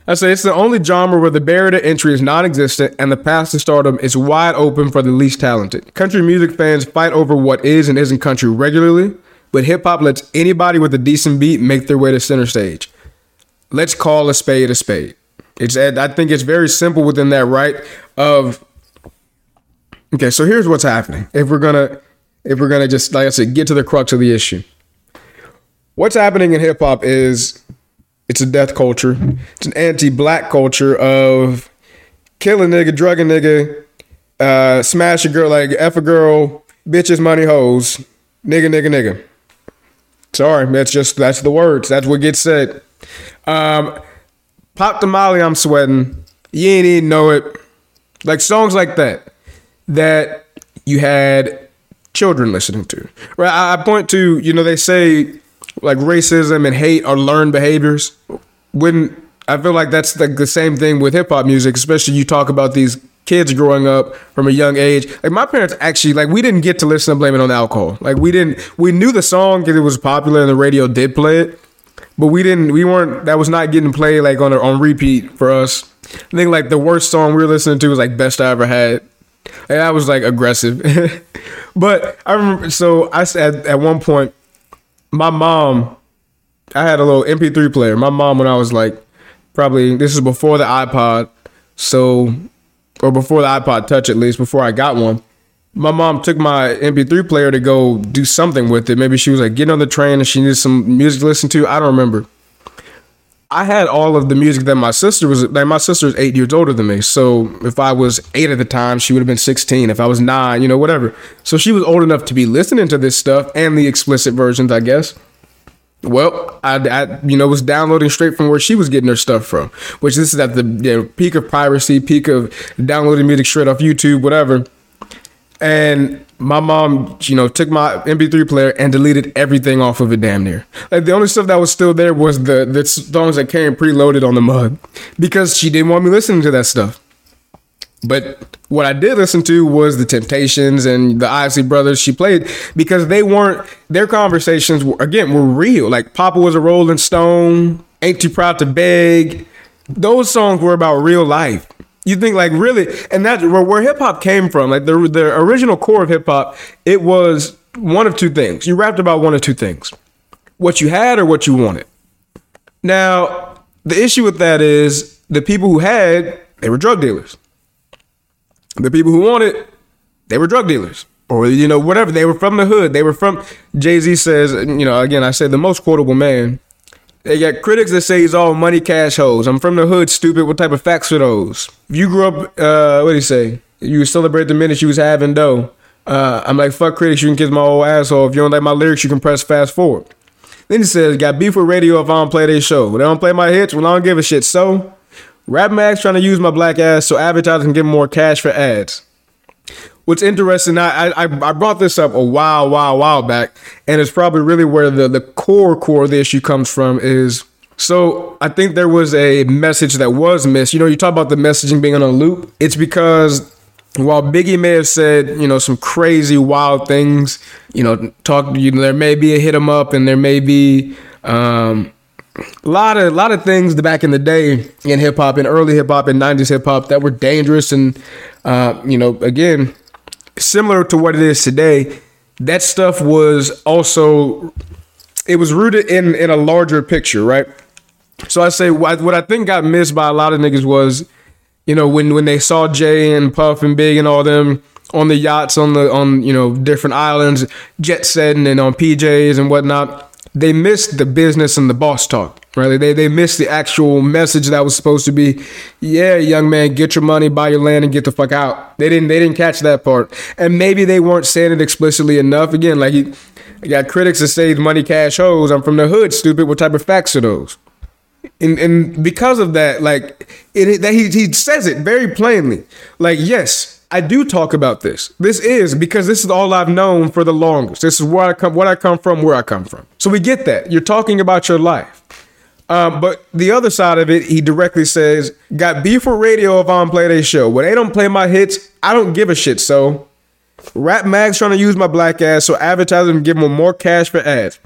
S2: I say it's the only genre where the barrier to entry is non-existent and the path to stardom is wide open for the least talented. Country music fans fight over what is and isn't country regularly, but hip hop lets anybody with a decent beat make their way to center stage. Let's call a spade a spade. It's I think it's very simple within that right of Okay, so here's what's happening. If we're gonna if we're gonna just like I said, get to the crux of the issue. What's happening in hip hop is it's a death culture. It's an anti-black culture of kill a nigga, drug a nigga, uh, smash a girl, like F a girl, bitches, money, hoes, nigga, nigga, nigga. Sorry, that's just that's the words. That's what gets said. Um, Pop the Molly, I'm sweating. You ain't even know it. Like songs like that that you had children listening to. Right? I, I point to, you know, they say like racism and hate are learned behaviors. When I feel like that's like the same thing with hip hop music, especially you talk about these kids growing up from a young age. Like my parents actually like we didn't get to listen to blame it on alcohol. Like we didn't we knew the song because it was popular and the radio did play it, but we didn't we weren't that was not getting played like on a, on repeat for us. I think like the worst song we were listening to was like best I ever had. And that was like aggressive. but I remember so I said at one point my mom, I had a little MP3 player. My mom, when I was like, probably this is before the iPod, so or before the iPod Touch at least, before I got one. My mom took my MP3 player to go do something with it. Maybe she was like getting on the train and she needed some music to listen to. I don't remember. I had all of the music that my sister was like my sister is eight years older than me. So if I was eight at the time, she would have been 16. If I was nine, you know, whatever. So she was old enough to be listening to this stuff and the explicit versions, I guess. Well, I, I, you know was downloading straight from where she was getting her stuff from, which this is at the you know, peak of piracy, peak of downloading music straight off YouTube, whatever. And my mom, you know, took my MP3 player and deleted everything off of it damn near. Like the only stuff that was still there was the the songs that came preloaded on the mug because she didn't want me listening to that stuff. But what I did listen to was the Temptations and the Isley Brothers. She played because they weren't their conversations were, again were real. Like Papa was a Rolling Stone, Ain't Too Proud to Beg. Those songs were about real life. You think like really, and that's where, where hip hop came from. Like the the original core of hip hop, it was one of two things. You rapped about one of two things: what you had or what you wanted. Now, the issue with that is the people who had they were drug dealers. The people who wanted, they were drug dealers. Or, you know, whatever. They were from the hood. They were from, Jay Z says, you know, again, I say the most quotable man. They got critics that say he's all money cash hoes. I'm from the hood, stupid. What type of facts are those? If you grew up, uh, what do you say? You celebrate the minute you was having dough. Uh, I'm like, fuck critics, you can kiss my old asshole. If you don't like my lyrics, you can press fast forward. Then he says, got beef with radio if I don't play their show. They don't play my hits, well, I don't give a shit. So, Rap Mags trying to use my black ass so advertisers can get more cash for ads. What's interesting, I, I I brought this up a while, while, while back, and it's probably really where the, the core core of the issue comes from is so I think there was a message that was missed. You know, you talk about the messaging being on a loop. It's because while Biggie may have said, you know, some crazy wild things, you know, talk, you know, there may be a hit 'em up and there may be um, a lot of a lot of things back in the day in hip hop, in early hip hop, and '90s hip hop that were dangerous, and uh, you know, again, similar to what it is today. That stuff was also it was rooted in in a larger picture, right? So I say what, I think got missed by a lot of niggas was, you know, when when they saw Jay and Puff and Big and all them on the yachts on the on you know different islands, jet setting and on PJs and whatnot they missed the business and the boss talk, right? They they missed the actual message that was supposed to be, yeah, young man, get your money, buy your land, and get the fuck out. They didn't they didn't catch that part, and maybe they weren't saying it explicitly enough. Again, like he, got critics that say money cash hoes. I'm from the hood, stupid. What type of facts are those? And and because of that, like it, that he he says it very plainly. Like yes, I do talk about this. This is because this is all I've known for the longest. This is where I come, what I come from, where I come from. So we get that. You're talking about your life. Um, but the other side of it, he directly says, "Got beef for radio if I don't play their show. When they don't play my hits, I don't give a shit." So, Rap Mag's trying to use my black ass so advertisers give them more cash for ads.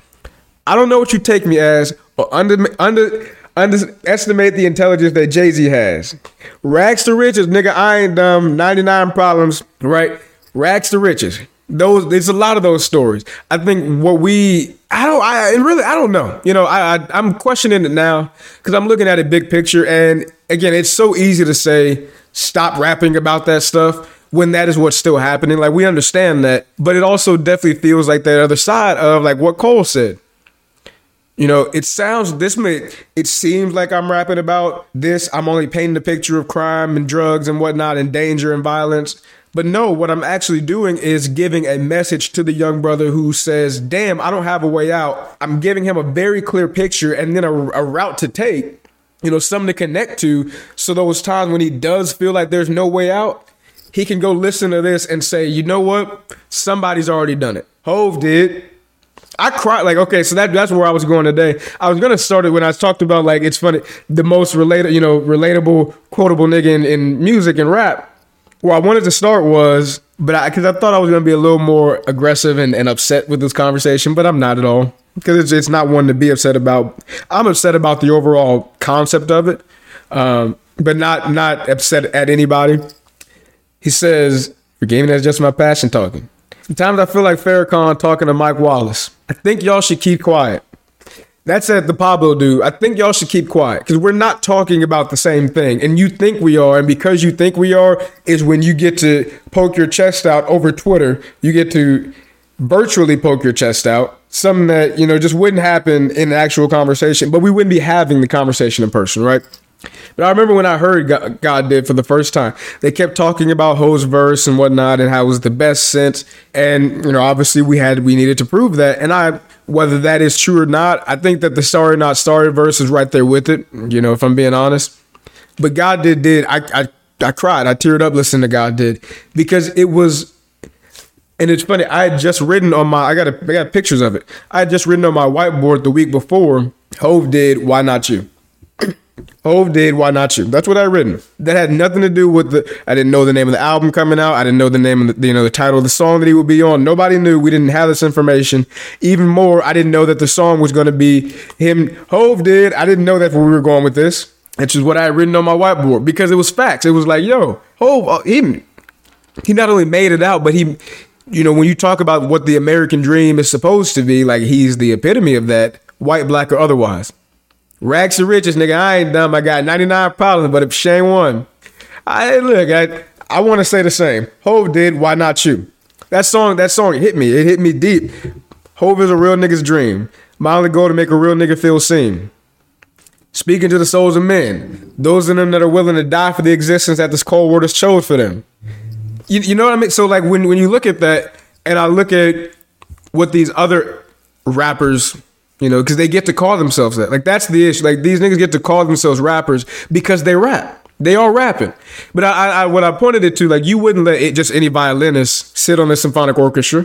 S2: I don't know what you take me as, but under under underestimate the intelligence that Jay Z has. Rags to riches, nigga. I ain't dumb. 99 problems, right? Rags to riches. Those there's a lot of those stories. I think what we I don't I and really I don't know. You know, I, I I'm questioning it now because I'm looking at it big picture. And again, it's so easy to say stop rapping about that stuff when that is what's still happening. Like we understand that, but it also definitely feels like that other side of like what Cole said. You know, it sounds this may it seems like I'm rapping about this. I'm only painting the picture of crime and drugs and whatnot and danger and violence. But no, what I'm actually doing is giving a message to the young brother who says, Damn, I don't have a way out. I'm giving him a very clear picture and then a, a route to take, you know, something to connect to. So those times when he does feel like there's no way out, he can go listen to this and say, You know what? Somebody's already done it. Hov did. I cried like okay, so that that's where I was going today. I was gonna start it when I talked about like it's funny the most related, you know, relatable, quotable nigga in, in music and rap. Where I wanted to start was, but I because I thought I was gonna be a little more aggressive and, and upset with this conversation, but I'm not at all because it's it's not one to be upset about. I'm upset about the overall concept of it, um, but not not upset at anybody. He says, "For gaming, that's just my passion talking." Sometimes I feel like Farrakhan talking to Mike Wallace. I think y'all should keep quiet. That's at the Pablo dude. I think y'all should keep quiet because we're not talking about the same thing. And you think we are. And because you think we are, is when you get to poke your chest out over Twitter. You get to virtually poke your chest out. Something that, you know, just wouldn't happen in an actual conversation, but we wouldn't be having the conversation in person, right? But I remember when I heard God, did for the first time, they kept talking about Hov's verse and whatnot and how it was the best since. And, you know, obviously we had, we needed to prove that. And I, whether that is true or not, I think that the sorry not started verse is right there with it, you know, if I'm being honest. But God did, did, I, I, I cried, I teared up listening to God did because it was, and it's funny, I had just written on my, I got, a, I got pictures of it. I had just written on my whiteboard the week before, Hov did, why not you? Hov did Why Not You. That's what I written. That had nothing to do with the. I didn't know the name of the album coming out. I didn't know the name of the you know the title of the song that he would be on. Nobody knew. We didn't have this information. Even more, I didn't know that the song was going to be him. Hov did. I didn't know that where we were going with this. Which is what I had written on my whiteboard because it was facts. It was like, yo, Hov, uh, he he not only made it out, but he, you know, when you talk about what the American dream is supposed to be, like he's the epitome of that, white, black, or otherwise. Rags to riches, nigga. I ain't dumb. I got 99 problems, but if Shane won, I look, I I want to say the same. Hov did, why not you? That song, that song hit me. It hit me deep. Hov is a real nigga's dream. My only goal to make a real nigga feel seen. Speaking to the souls of men, those of them that are willing to die for the existence that this cold world has chose for them. You, you know what I mean? So like when when you look at that, and I look at what these other rappers you know, because they get to call themselves that. Like that's the issue. Like these niggas get to call themselves rappers because they rap. They are rapping. But I, I, what I pointed it to, like you wouldn't let it, just any violinist sit on a symphonic orchestra.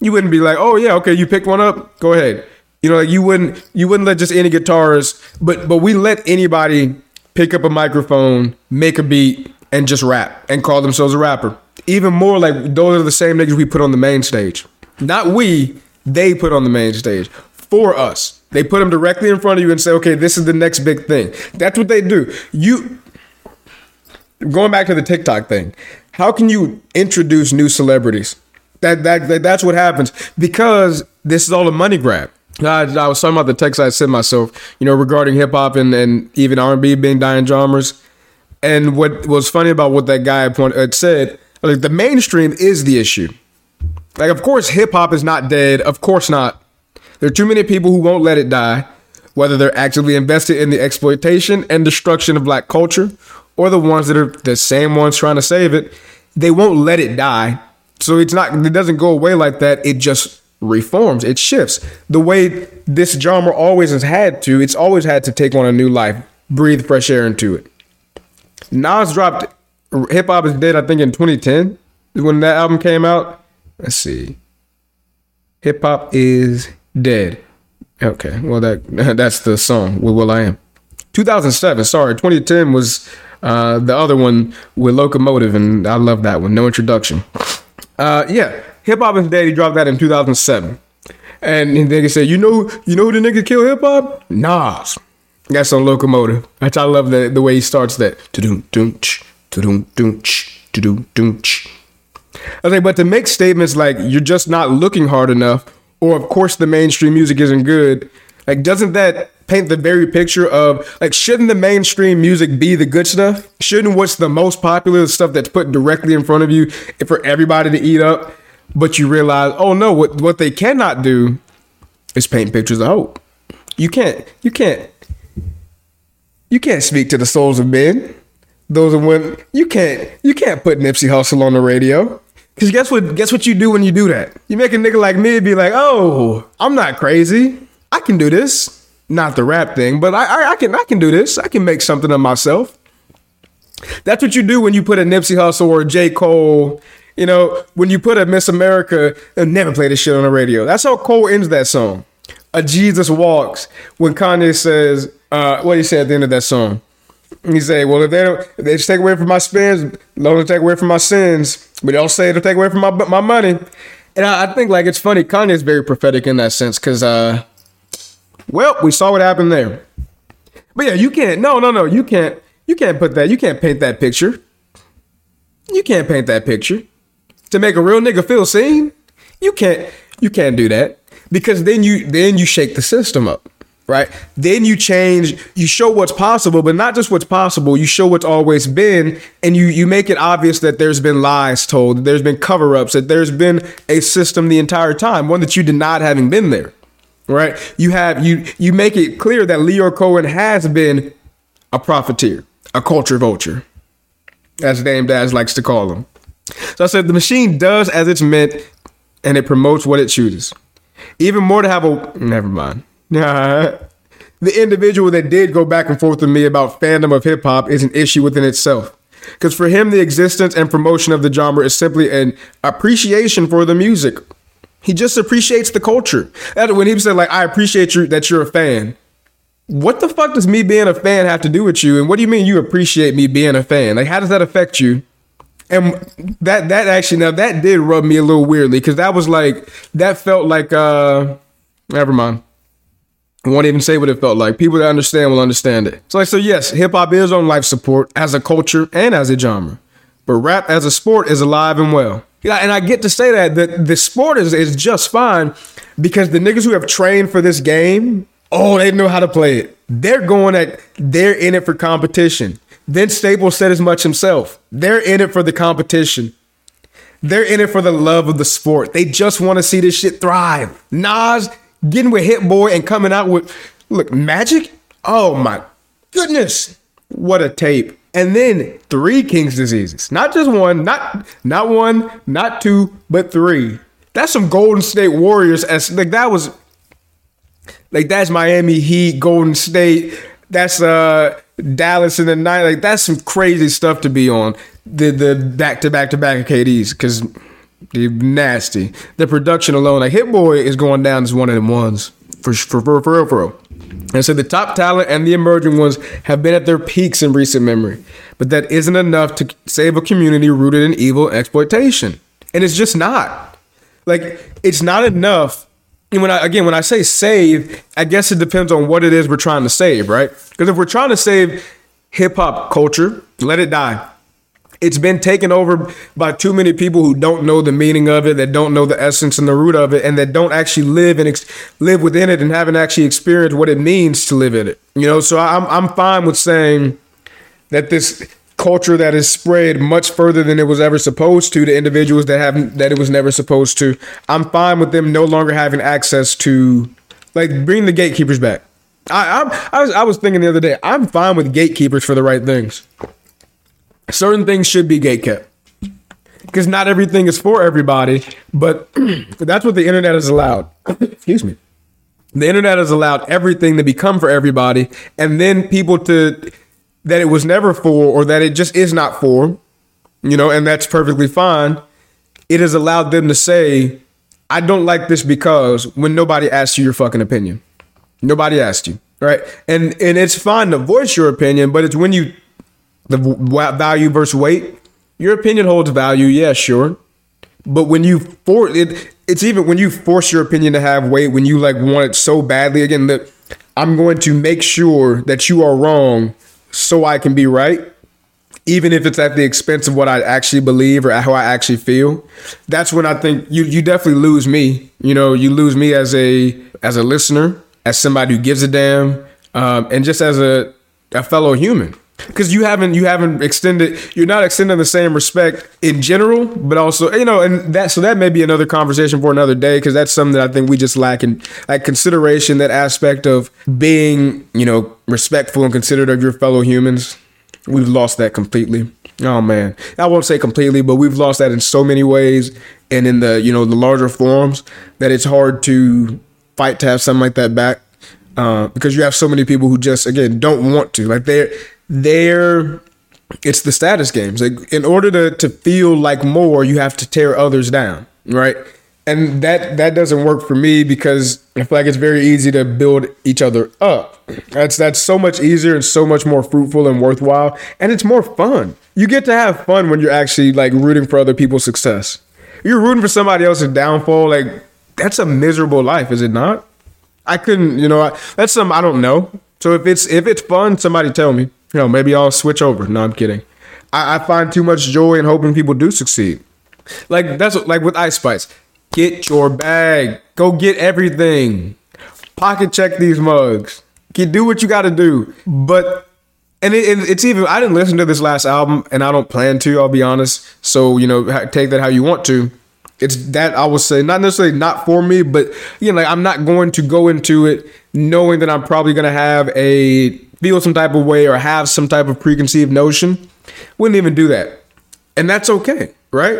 S2: You wouldn't be like, oh yeah, okay, you picked one up, go ahead. You know, like you wouldn't you wouldn't let just any guitarist, but but we let anybody pick up a microphone, make a beat, and just rap and call themselves a rapper. Even more like those are the same niggas we put on the main stage. Not we, they put on the main stage for us. They put them directly in front of you and say, okay, this is the next big thing. That's what they do. You going back to the TikTok thing, how can you introduce new celebrities? That, that, that that's what happens because this is all a money grab. I, I was talking about the text I sent myself, you know, regarding hip hop and, and even R and B being dying genres. And what was funny about what that guy had uh, said, like the mainstream is the issue. Like, of course, hip hop is not dead. Of course not. There are too many people who won't let it die, whether they're actively invested in the exploitation and destruction of black culture, or the ones that are the same ones trying to save it. They won't let it die. So it's not it doesn't go away like that. It just reforms. It shifts. The way this genre always has had to, it's always had to take on a new life, breathe fresh air into it. Nas dropped Hip Hop is Dead, I think in 2010 when that album came out. Let's see. Hip Hop is Dead. Okay, well that that's the song with am. 2007. Sorry, 2010 was uh, the other one with Locomotive, and I love that one. No introduction. Uh, yeah, Hip Hop is Dead. He dropped that in 2007, and then they said, "You know, you know who the nigga killed hip hop? Nas." That's on Locomotive. Which I love the the way he starts that. Doom, I think, but to make statements like "you're just not looking hard enough," or of course the mainstream music isn't good. Like doesn't that paint the very picture of like shouldn't the mainstream music be the good stuff? Shouldn't what's the most popular the stuff that's put directly in front of you for everybody to eat up but you realize oh no what what they cannot do is paint pictures of hope. You can't you can't you can't speak to the souls of men. Those are when you can't you can't put Nipsey Hussle on the radio Cause guess what? Guess what you do when you do that? You make a nigga like me be like, "Oh, I'm not crazy. I can do this." Not the rap thing, but I, I, I can, I can do this. I can make something of myself. That's what you do when you put a Nipsey Hussle or a J. Cole. You know, when you put a Miss America, never play this shit on the radio. That's how Cole ends that song. A Jesus walks when Kanye says, uh, what he said at the end of that song. He say, "Well, if they don't, if they just take away from my spins, don't take away from my sins, but they don't say it'll take away from my my money." And I, I think like it's funny. Kanye is very prophetic in that sense because, uh, well, we saw what happened there. But yeah, you can't. No, no, no. You can't. You can't put that. You can't paint that picture. You can't paint that picture to make a real nigga feel seen. You can't. You can't do that because then you then you shake the system up right? Then you change, you show what's possible, but not just what's possible, you show what's always been, and you you make it obvious that there's been lies told, there's been cover-ups, that there's been a system the entire time, one that you denied having been there. Right? You have you you make it clear that Lyor Cohen has been a profiteer, a culture vulture, as Dame Dash likes to call them. So I said the machine does as it's meant and it promotes what it chooses. Even more to have a never mind. The individual that did go back and forth with me about fandom of hip hop is an issue within itself. Because for him, the existence and promotion of the genre is simply an appreciation for the music. He just appreciates the culture. When he said, like, I appreciate you that you're a fan. What the fuck does me being a fan have to do with you? And what do you mean you appreciate me being a fan? Like, how does that affect you? And that that actually now that did rub me a little weirdly because that was like that felt like uh never mind. Won't even say what it felt like. People that understand will understand it. So like so yes, hip hop is on life support as a culture and as a genre. But rap as a sport is alive and well. Yeah, and I get to say that the, the sport is, is just fine because the niggas who have trained for this game, oh, they know how to play it. They're going at they're in it for competition. Vince Staples said as much himself. They're in it for the competition. They're in it for the love of the sport. They just want to see this shit thrive. Nas getting with Hit Boy and coming out with look Magic. Oh my goodness, what a tape! And then three King's diseases, not just one, not not one, not two, but three. That's some Golden State Warriors. As like that was like that's Miami Heat, Golden State. That's uh Dallas in the night. Like that's some crazy stuff to be on. The the back to back to back KDs because nasty. The production alone, like Hit Boy is going down as one of them ones for for for for, for real. And so the top talent and the emerging ones have been at their peaks in recent memory, but that isn't enough to save a community rooted in evil exploitation. And it's just not. Like it's not enough and when I again when I say save, I guess it depends on what it is we're trying to save, right? Because if we're trying to save hip hop culture, let it die. It's been taken over by too many people who don't know the meaning of it, that don't know the essence and the root of it, and that don't actually live and ex- live within it and haven't actually experienced what it means to live in it. You know, so I'm I'm fine with saying that this culture that is spread much further than it was ever supposed to to individuals that haven't that it was never supposed to. I'm fine with them no longer having access to like bring the gatekeepers back. I, I, I was I was thinking the other day. I'm fine with gatekeepers for the right things. Certain things should be gatekept because not everything is for everybody. But that's what the internet has allowed. Excuse me. The internet has allowed everything to become for everybody, and then people to that it was never for or that it just is not for, you know, and that's perfectly fine. It has allowed them to say, I don't like this because when nobody asked you your fucking opinion. Nobody asked you, right? And and it's fine to voice your opinion, but it's when you the value versus weight. Your opinion holds value, yeah, sure. But when you for it, it's even when you force your opinion to have weight, when you like want it so badly. Again, that I'm going to make sure that you are wrong so I can be right, even if it's at the expense of what I actually believe or how I actually feel. That's when I think you you definitely lose me. You know, you lose me as a as a listener, as somebody who gives a damn, um, and just as a a fellow human because you haven't you haven't extended you're not extending the same respect in general but also you know and that so that may be another conversation for another day because that's something that i think we just lack in like consideration that aspect of being you know respectful and considerate of your fellow humans. We've lost that completely. Oh man. I won't say completely but we've lost that in so many ways and in the you know the larger forms that it's hard to fight to have something like that back uh, because you have so many people who just again don't want to. Like they're they're it's the status games. Like in order to to feel like more, you have to tear others down, right? And that that doesn't work for me because I feel like it's very easy to build each other up. That's that's so much easier and so much more fruitful and worthwhile, and it's more fun. You get to have fun when you're actually like rooting for other people's success. You're rooting for somebody else's downfall. Like that's a miserable life, is it not? I couldn't, you know, I, that's some I don't know. So if it's if it's fun, somebody tell me. You know, maybe I'll switch over. No, I'm kidding. I, I find too much joy in hoping people do succeed. Like that's what, like with Ice Spice. Get your bag. Go get everything. Pocket check these mugs. Do what you got to do. But and it, it, it's even I didn't listen to this last album, and I don't plan to. I'll be honest. So you know, take that how you want to. It's that I will say not necessarily not for me, but you know, like I'm not going to go into it knowing that I'm probably gonna have a feel some type of way or have some type of preconceived notion. Wouldn't even do that. And that's okay, right?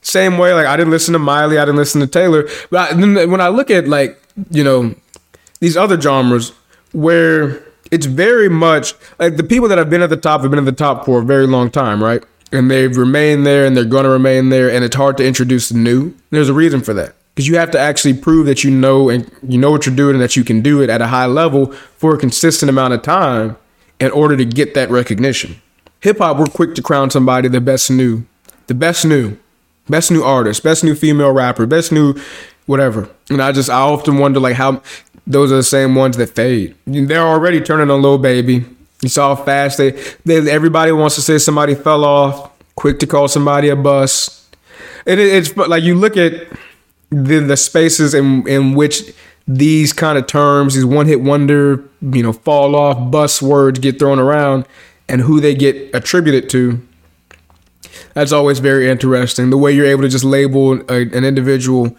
S2: Same way, like I didn't listen to Miley, I didn't listen to Taylor. But I, when I look at like, you know, these other genres where it's very much like the people that have been at the top have been at the top for a very long time, right? And they've remained there and they're going to remain there. And it's hard to introduce new. There's a reason for that because you have to actually prove that you know and you know what you're doing and that you can do it at a high level for a consistent amount of time in order to get that recognition. Hip hop, we're quick to crown somebody the best new, the best new, best new artist, best new female rapper, best new whatever. And I just I often wonder like how those are the same ones that fade. They're already turning on Lil Baby. You saw how fast they, they everybody wants to say somebody fell off, quick to call somebody a bus. And it, it's like you look at the the spaces in in which these kind of terms, these one hit wonder, you know, fall off bus words get thrown around and who they get attributed to. That's always very interesting. The way you're able to just label a, an individual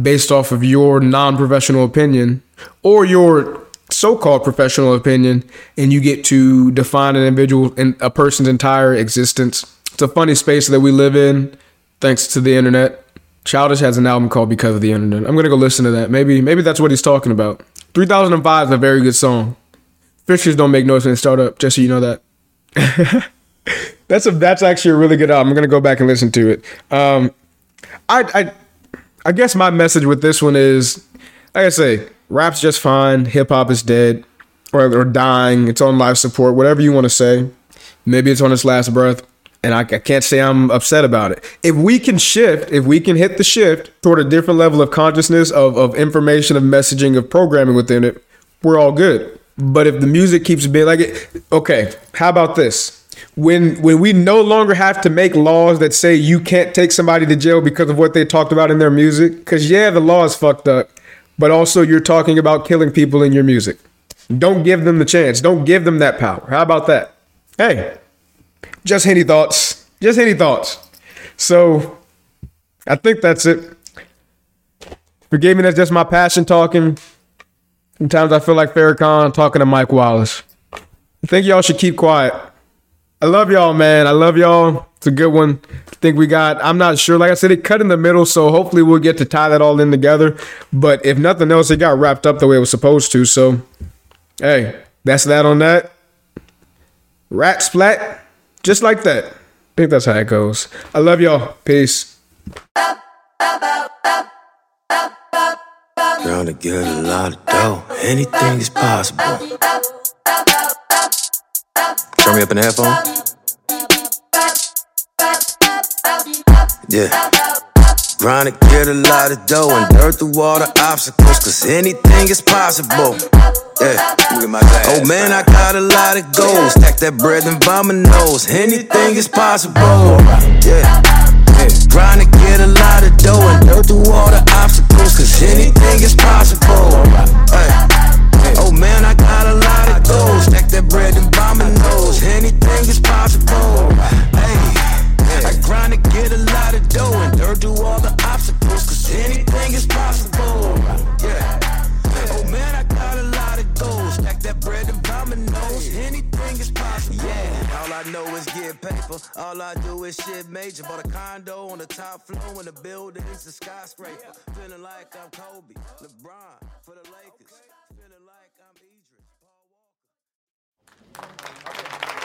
S2: based off of your non professional opinion or your so called professional opinion, and you get to define an individual and a person's entire existence. It's a funny space that we live in, thanks to the internet. Childish has an album called Because of the Internet. I'm gonna go listen to that. Maybe maybe that's what he's talking about. 3005 is a very good song. Fishers don't make noise when they start up, just so you know that. that's a that's actually a really good album. I'm gonna go back and listen to it. Um, I I I guess my message with this one is, like I say, rap's just fine. Hip hop is dead or, or dying. It's on life support, whatever you want to say. Maybe it's on its last breath. And I, I can't say I'm upset about it. If we can shift, if we can hit the shift toward a different level of consciousness, of, of information, of messaging, of programming within it, we're all good. But if the music keeps being like it, okay, how about this? when when we no longer have to make laws that say you can't take somebody to jail because of what they talked about in their music because yeah the law is fucked up but also you're talking about killing people in your music. Don't give them the chance. Don't give them that power. How about that? Hey, just any thoughts. Just any thoughts. So I think that's it. Forgive me, that's just my passion talking. Sometimes I feel like Farrakhan talking to Mike Wallace. I think y'all should keep quiet. I love y'all, man. I love y'all. It's a good one. I think we got, I'm not sure. Like I said, it cut in the middle, so hopefully we'll get to tie that all in together. But if nothing else, it got wrapped up the way it was supposed to. So, hey, that's that on that. Rat splat, just like that. I think that's how it goes. I love y'all. Peace.
S1: Trying to get a lot of dough. Anything is possible. Turn me up in the headphone. Yeah. Trying to get a lot of dough and dirt through all the obstacles, cause anything is possible. Yeah. Oh man, I got a lot of goals. Stack that bread and vomit nose. Anything is possible. Yeah. Trying to get a lot of dough and dirt through all the obstacles, cause anything is possible. Hey. Oh man, I got a lot of goals. Stack that bread and nose. Anything is possible. To get a lot of dough and dirt through all the obstacles. Cause anything is possible. Yeah. Oh man, I got a lot of goals. Stack that bread and nose. Anything is possible. Yeah. All I know is get paper. All I do is shit major. Bought a condo on the top floor and the building's a skyscraper. Feeling like I'm Kobe, LeBron for the Lakers. Feeling like I'm Idris, Paul Walker.